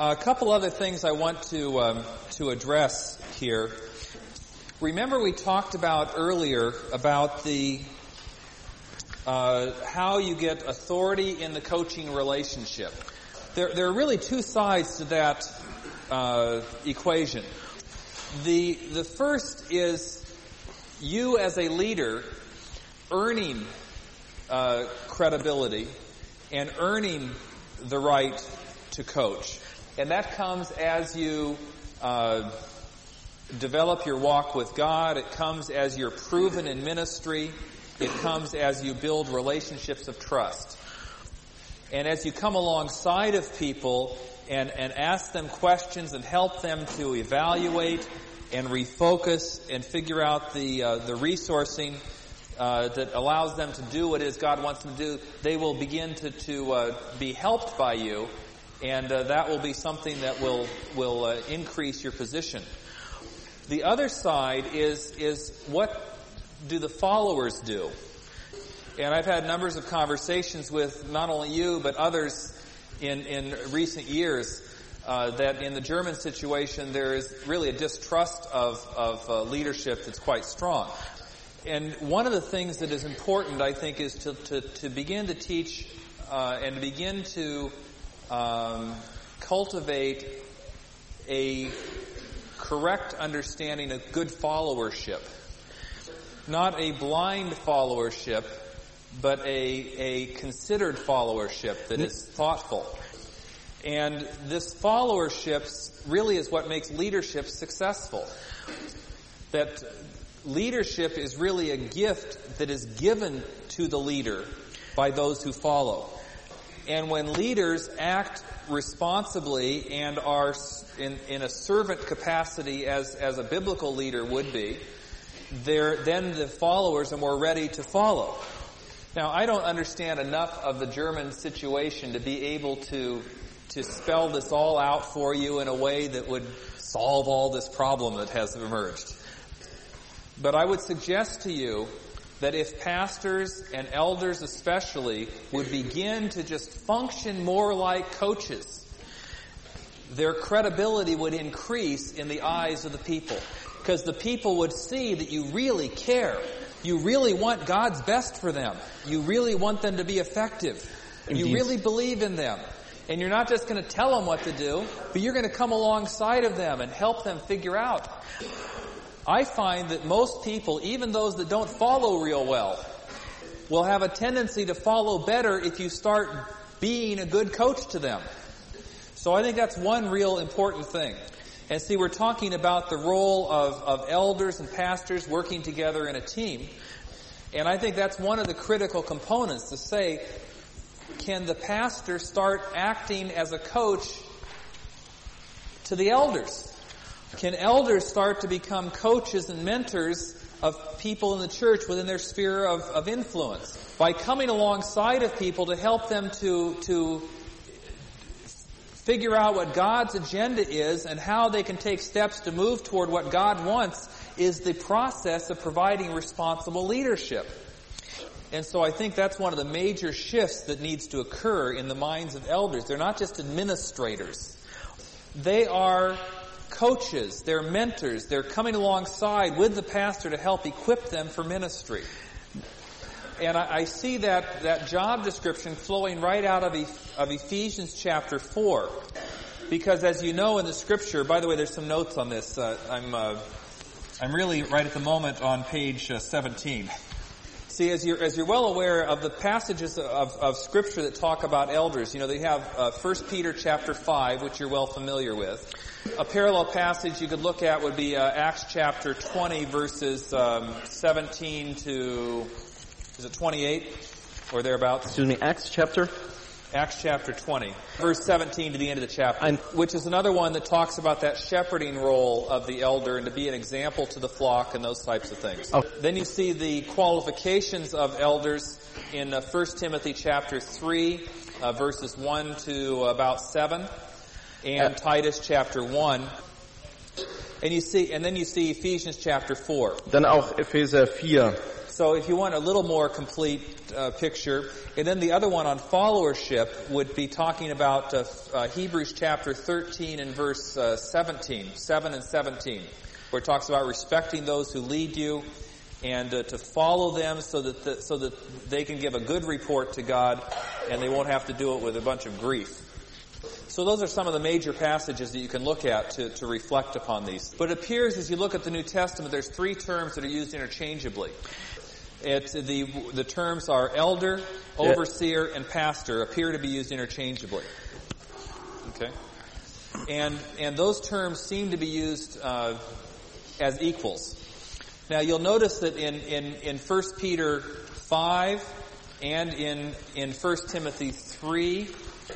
A couple other things I want to um, to address here. Remember, we talked about earlier about the uh, how you get authority in the coaching relationship. There, there are really two sides to that uh, equation. The the first is you as a leader earning uh, credibility and earning the right to coach. And that comes as you uh, develop your walk with God. It comes as you're proven in ministry. It comes as you build relationships of trust. And as you come alongside of people and, and ask them questions and help them to evaluate and refocus and figure out the, uh, the resourcing uh, that allows them to do what it is God wants them to do, they will begin to, to uh, be helped by you and uh, that will be something that will will uh, increase your position. The other side is is what do the followers do? And I've had numbers of conversations with not only you but others in in recent years uh, that in the German situation there is really a distrust of of uh, leadership that's quite strong. And one of the things that is important, I think, is to to, to begin to teach uh, and to begin to um, cultivate a correct understanding of good followership. Not a blind followership, but a, a considered followership that is thoughtful. And this followership really is what makes leadership successful. That leadership is really a gift that is given to the leader by those who follow. And when leaders act responsibly and are in, in a servant capacity as, as a biblical leader would be, then the followers are more ready to follow. Now, I don't understand enough of the German situation to be able to, to spell this all out for you in a way that would solve all this problem that has emerged. But I would suggest to you that if pastors and elders especially would begin to just function more like coaches, their credibility would increase in the eyes of the people. Because the people would see that you really care. You really want God's best for them. You really want them to be effective. You really believe in them. And you're not just going to tell them what to do, but you're going to come alongside of them and help them figure out I find that most people, even those that don't follow real well, will have a tendency to follow better if you start being a good coach to them. So I think that's one real important thing. And see, we're talking about the role of, of elders and pastors working together in a team. And I think that's one of the critical components to say, can the pastor start acting as a coach to the elders? Can elders start to become coaches and mentors of people in the church within their sphere of, of influence? By coming alongside of people to help them to, to figure out what God's agenda is and how they can take steps to move toward what God wants is the process of providing responsible leadership. And so I think that's one of the major shifts that needs to occur in the minds of elders. They're not just administrators. They are coaches, they're mentors, they're coming alongside with the pastor to help equip them for ministry. And I, I see that, that job description flowing right out of, of Ephesians chapter 4. Because as you know in the scripture, by the way, there's some notes on this. Uh, I'm, uh, I'm really right at the moment on page uh, 17. See, as you're, as you're well aware of the passages of, of scripture that talk about elders, you know, they have uh, 1 Peter chapter 5, which you're well familiar with. A parallel passage you could look at would be uh, Acts chapter 20 verses um, 17 to, is it 28 or thereabouts? Excuse me, Acts chapter? Acts chapter 20, verse 17 to the end of the chapter, I'm, which is another one that talks about that shepherding role of the elder and to be an example to the flock and those types of things. Oh. Then you see the qualifications of elders in uh, 1 Timothy chapter 3, uh, verses 1 to about 7, and uh, Titus chapter 1. And you see, and then you see Ephesians chapter 4. Dann auch Epheser 4. So if you want a little more complete uh, picture, and then the other one on followership would be talking about uh, uh, Hebrews chapter 13 and verse uh, 17, 7 and 17, where it talks about respecting those who lead you and uh, to follow them so that the, so that they can give a good report to God and they won't have to do it with a bunch of grief. So those are some of the major passages that you can look at to, to reflect upon these. But it appears as you look at the New Testament, there's three terms that are used interchangeably. It, the, the terms are elder, overseer, and pastor appear to be used interchangeably. Okay? And, and those terms seem to be used uh, as equals. Now you'll notice that in, in, in 1 Peter 5 and in, in 1 Timothy 3,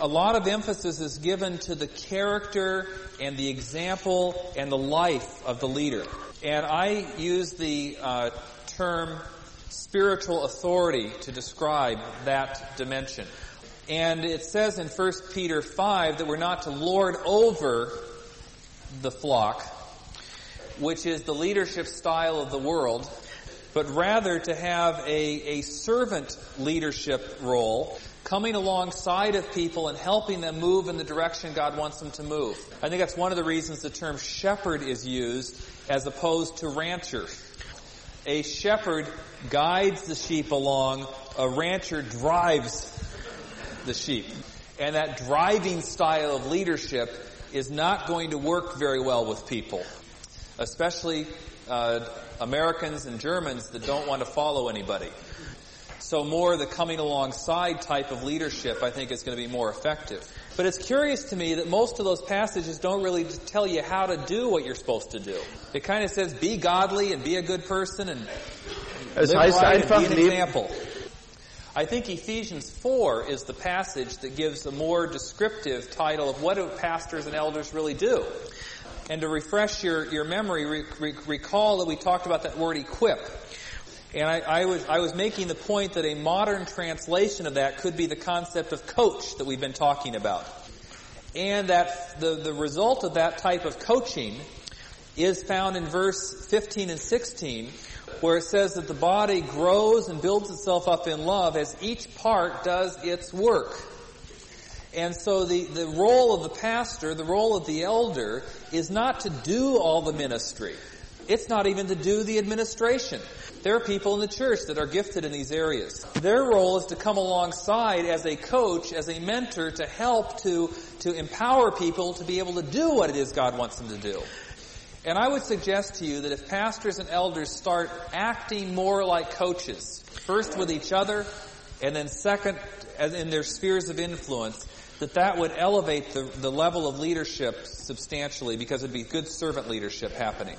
a lot of emphasis is given to the character and the example and the life of the leader. And I use the uh, term spiritual authority to describe that dimension. And it says in 1 Peter 5 that we're not to lord over the flock, which is the leadership style of the world, but rather to have a, a servant leadership role coming alongside of people and helping them move in the direction God wants them to move. I think that's one of the reasons the term shepherd is used as opposed to rancher. A shepherd guides the sheep along, a rancher drives the sheep. And that driving style of leadership is not going to work very well with people, especially uh, Americans and Germans that don't want to follow anybody. So more the coming alongside type of leadership I think is going to be more effective. But it's curious to me that most of those passages don't really tell you how to do what you're supposed to do. It kind of says be godly and be a good person and live right and be an example. I think Ephesians 4 is the passage that gives a more descriptive title of what do pastors and elders really do. And to refresh your, your memory, re, recall that we talked about that word equip. And I, I, was, I was making the point that a modern translation of that could be the concept of coach that we've been talking about. And that the, the result of that type of coaching is found in verse 15 and 16, where it says that the body grows and builds itself up in love as each part does its work. And so the, the role of the pastor, the role of the elder, is not to do all the ministry. It's not even to do the administration. There are people in the church that are gifted in these areas. Their role is to come alongside as a coach, as a mentor, to help to, to empower people to be able to do what it is God wants them to do. And I would suggest to you that if pastors and elders start acting more like coaches, first with each other, and then second in their spheres of influence, that that would elevate the, the level of leadership substantially because it'd be good servant leadership happening.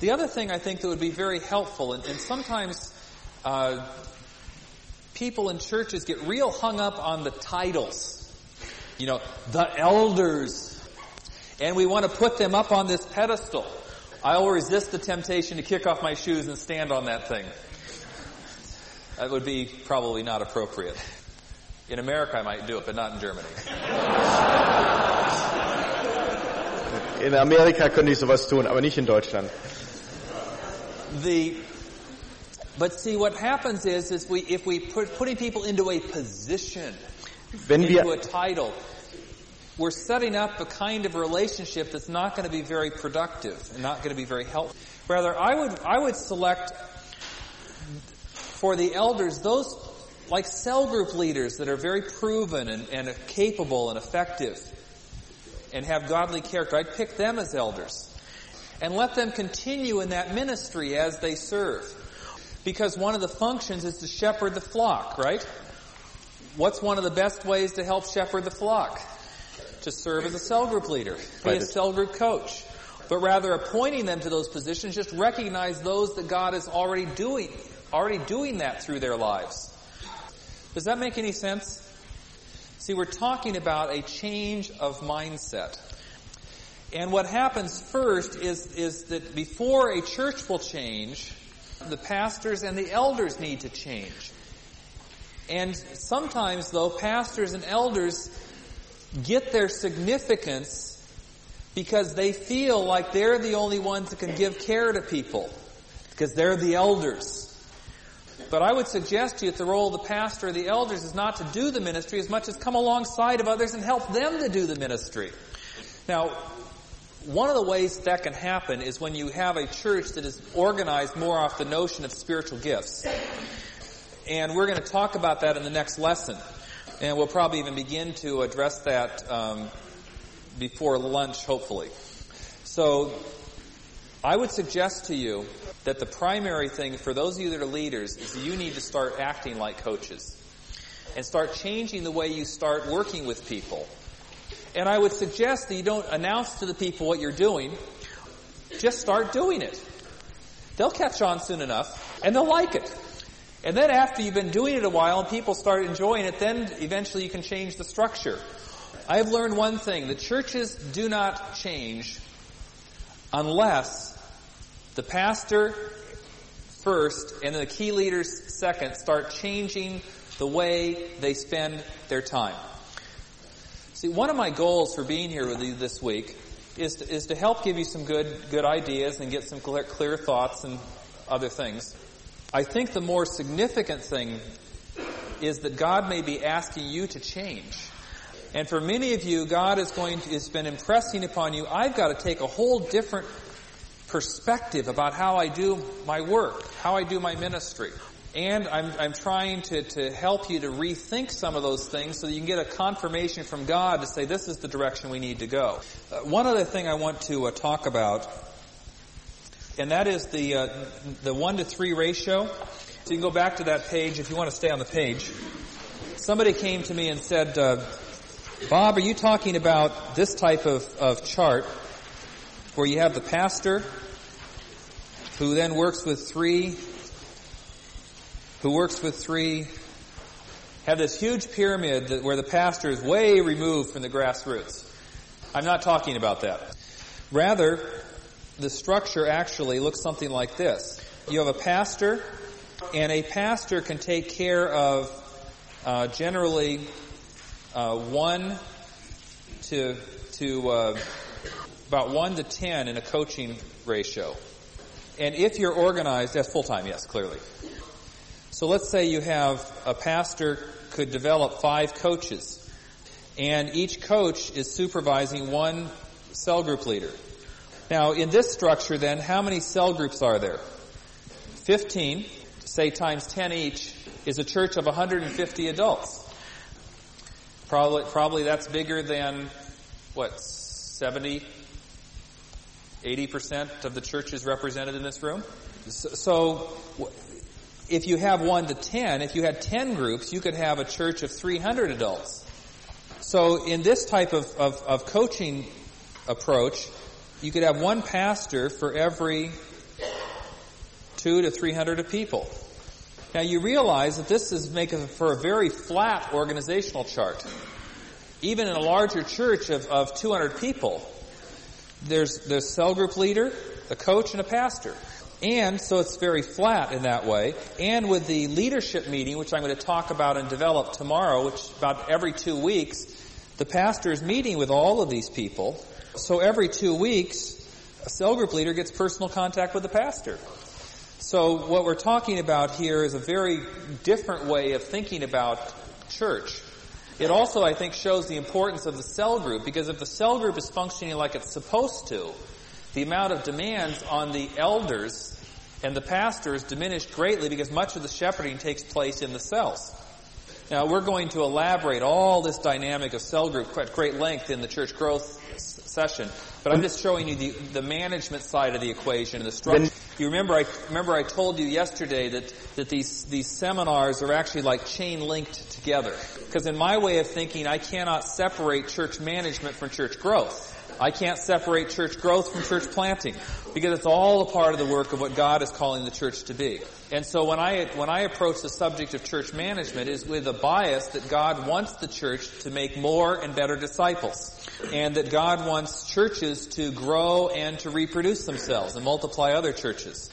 The other thing I think that would be very helpful, and, and sometimes uh, people in churches get real hung up on the titles. You know, the elders. And we want to put them up on this pedestal. I'll resist the temptation to kick off my shoes and stand on that thing. That would be probably not appropriate. In America I might do it, but not in Germany. In Amerika könnte ich sowas tun, aber nicht in Deutschland. The, but see, what happens is, is we, if we put putting people into a position, Wenn into wir, a title, we're setting up a kind of relationship that's not going to be very productive and not going to be very helpful. Rather, I would I would select for the elders those like cell group leaders that are very proven and, and capable and effective and have godly character. I'd pick them as elders and let them continue in that ministry as they serve. Because one of the functions is to shepherd the flock, right? What's one of the best ways to help shepherd the flock? To serve as a cell group leader, be a cell group coach. But rather appointing them to those positions, just recognize those that God is already doing, already doing that through their lives. Does that make any sense? See, we're talking about a change of mindset. And what happens first is, is that before a church will change, the pastors and the elders need to change. And sometimes though, pastors and elders get their significance because they feel like they're the only ones that can give care to people. Because they're the elders. But I would suggest to you that the role of the pastor or the elders is not to do the ministry as much as come alongside of others and help them to do the ministry. Now, one of the ways that can happen is when you have a church that is organized more off the notion of spiritual gifts. And we're going to talk about that in the next lesson. And we'll probably even begin to address that um, before lunch, hopefully. So, I would suggest to you that the primary thing for those of you that are leaders is you need to start acting like coaches and start changing the way you start working with people. And I would suggest that you don't announce to the people what you're doing. Just start doing it. They'll catch on soon enough and they'll like it. And then after you've been doing it a while and people start enjoying it, then eventually you can change the structure. I have learned one thing. The churches do not change unless the pastor first and the key leaders second start changing the way they spend their time. See, one of my goals for being here with you this week is to, is to help give you some good, good ideas and get some clear, clear thoughts and other things. I think the more significant thing is that God may be asking you to change. And for many of you, God is going to, has been impressing upon you, I've got to take a whole different perspective about how I do my work, how I do my ministry. And I'm, I'm trying to, to help you to rethink some of those things so that you can get a confirmation from God to say this is the direction we need to go. Uh, one other thing I want to uh, talk about, and that is the, uh, the one to three ratio. So you can go back to that page if you want to stay on the page. Somebody came to me and said, uh, Bob, are you talking about this type of, of chart where you have the pastor who then works with three, who works with three, have this huge pyramid that, where the pastor is way removed from the grassroots. I'm not talking about that. Rather, the structure actually looks something like this. You have a pastor, and a pastor can take care of uh, generally uh, one to to uh, about 1 to 10 in a coaching ratio. And if you're organized, that's full time, yes, clearly. So let's say you have a pastor could develop five coaches, and each coach is supervising one cell group leader. Now, in this structure, then, how many cell groups are there? 15, say times 10 each, is a church of 150 adults. Probably, probably that's bigger than, what, 70, 80% of the churches represented in this room. So, if you have 1 to 10, if you had 10 groups, you could have a church of 300 adults. So in this type of, of, of coaching approach, you could have one pastor for every two to 300 people. Now you realize that this is making for a very flat organizational chart. Even in a larger church of, of 200 people, there's the cell group leader, a coach, and a pastor. And so it's very flat in that way. And with the leadership meeting, which I'm going to talk about and develop tomorrow, which about every two weeks, the pastor is meeting with all of these people. So every two weeks, a cell group leader gets personal contact with the pastor. So what we're talking about here is a very different way of thinking about church. It also, I think, shows the importance of the cell group because if the cell group is functioning like it's supposed to, the amount of demands on the elders and the pastors diminished greatly because much of the shepherding takes place in the cells. Now, we're going to elaborate all this dynamic of cell group at great length in the church growth session, but I'm just showing you the, the management side of the equation and the structure. You remember I remember I told you yesterday that that these these seminars are actually like chain linked together. Because in my way of thinking, I cannot separate church management from church growth. I can't separate church growth from church planting because it's all a part of the work of what God is calling the church to be. And so when I when I approach the subject of church management is with a bias that God wants the church to make more and better disciples and that God wants churches to grow and to reproduce themselves and multiply other churches.